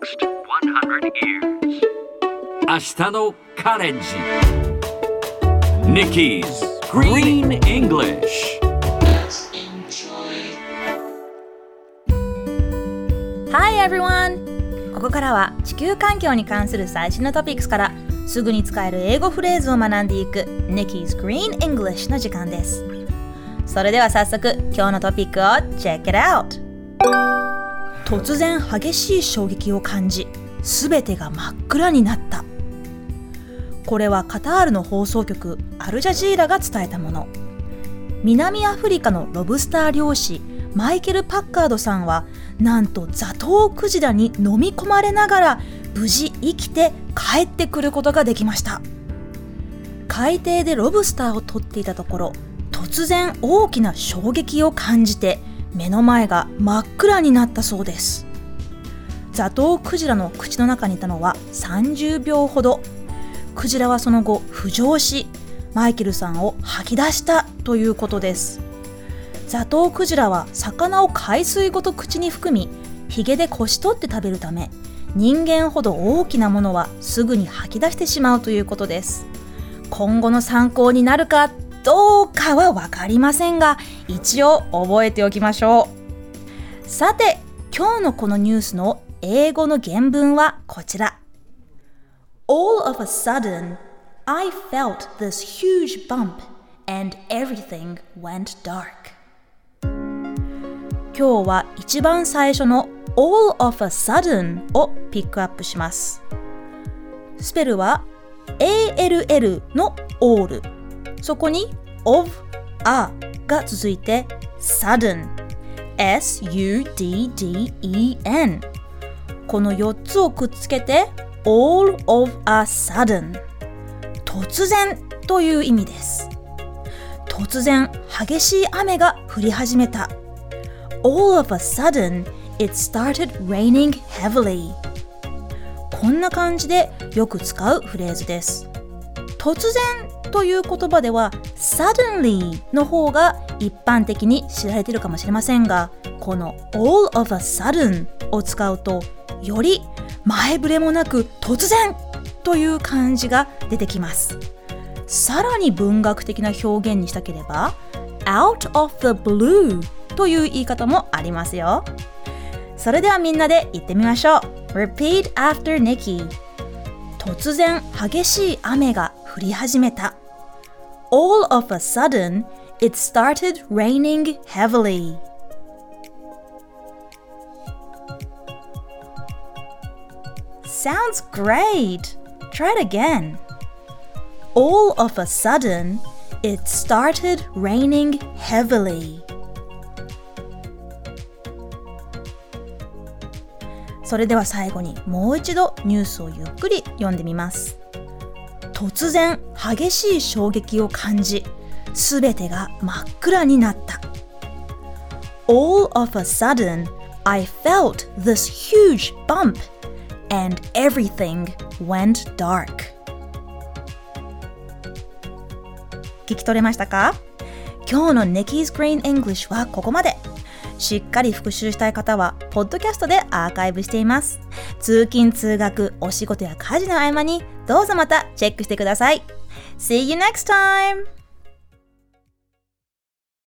next 100 years. 明日のカレンジ Nikki's Green English Hi everyone! ここからは地球環境に関する最新のトピックスからすぐに使える英語フレーズを学んでいく Nikki's Green English の時間です。それでは早速今日のトピックを Check it out! 突然激しい衝撃を感じすべてが真っ暗になった。これはカタールの放送局アルジャジーラが伝えたもの。南アフリカのロブスター漁師マイケル・パッカードさんはなんとザトウクジラに飲み込まれながら無事生きて帰ってくることができました。海底でロブスターを取っていたところ突然大きな衝撃を感じて目の前が真っ暗になったそうです。ザトウクジラの口の中にいたのは30秒ほど。クジラはその後浮上しマイケルさんを吐き出したということです。ザトウクジラは魚を海水ごと口に含みヒゲでこし取って食べるため人間ほど大きなものはすぐに吐き出してしまうということです。今後の参考になるかどうかは分かりませんが一応覚えておきましょうさて今日のこのニュースの英語の原文はこちら All of a sudden I felt this huge bump and everything went dark 今日は一番最初の All of a sudden をピックアップしますスペルは ALL の all そこに of a が続いて sudden S-U-D-D-E-N この4つをくっつけて all of a sudden 突然という意味です突然激しい雨が降り始めた All of a sudden it started raining heavily こんな感じでよく使うフレーズです突然という言葉では suddenly の方が一般的に知られているかもしれませんがこの all of a sudden を使うとより前触れもなく突然という感じが出てきます。さらに文学的な表現にしたければ out of the blue という言い方もありますよ。それではみんなで言ってみましょう。Repeat after Nikki 突然激しい雨が降り始めた All of a sudden it started raining heavily Sounds great! Try it again. All of a sudden, it started raining heavily. それでは最後にもう一度ニュースをゆっくり読んでみます。 突然激しい衝撃を感じ、すべてが真っ暗になった。All of a sudden, I felt this huge bump and everything went dark. 聞き取れましたか今日の Nikki's Green English はここまで。しっかり復習したい方は、ポッドキャストでアーカイブしています。通勤・通学、お仕事や家事の合間に、どうぞまたチェックしてください。See you next time!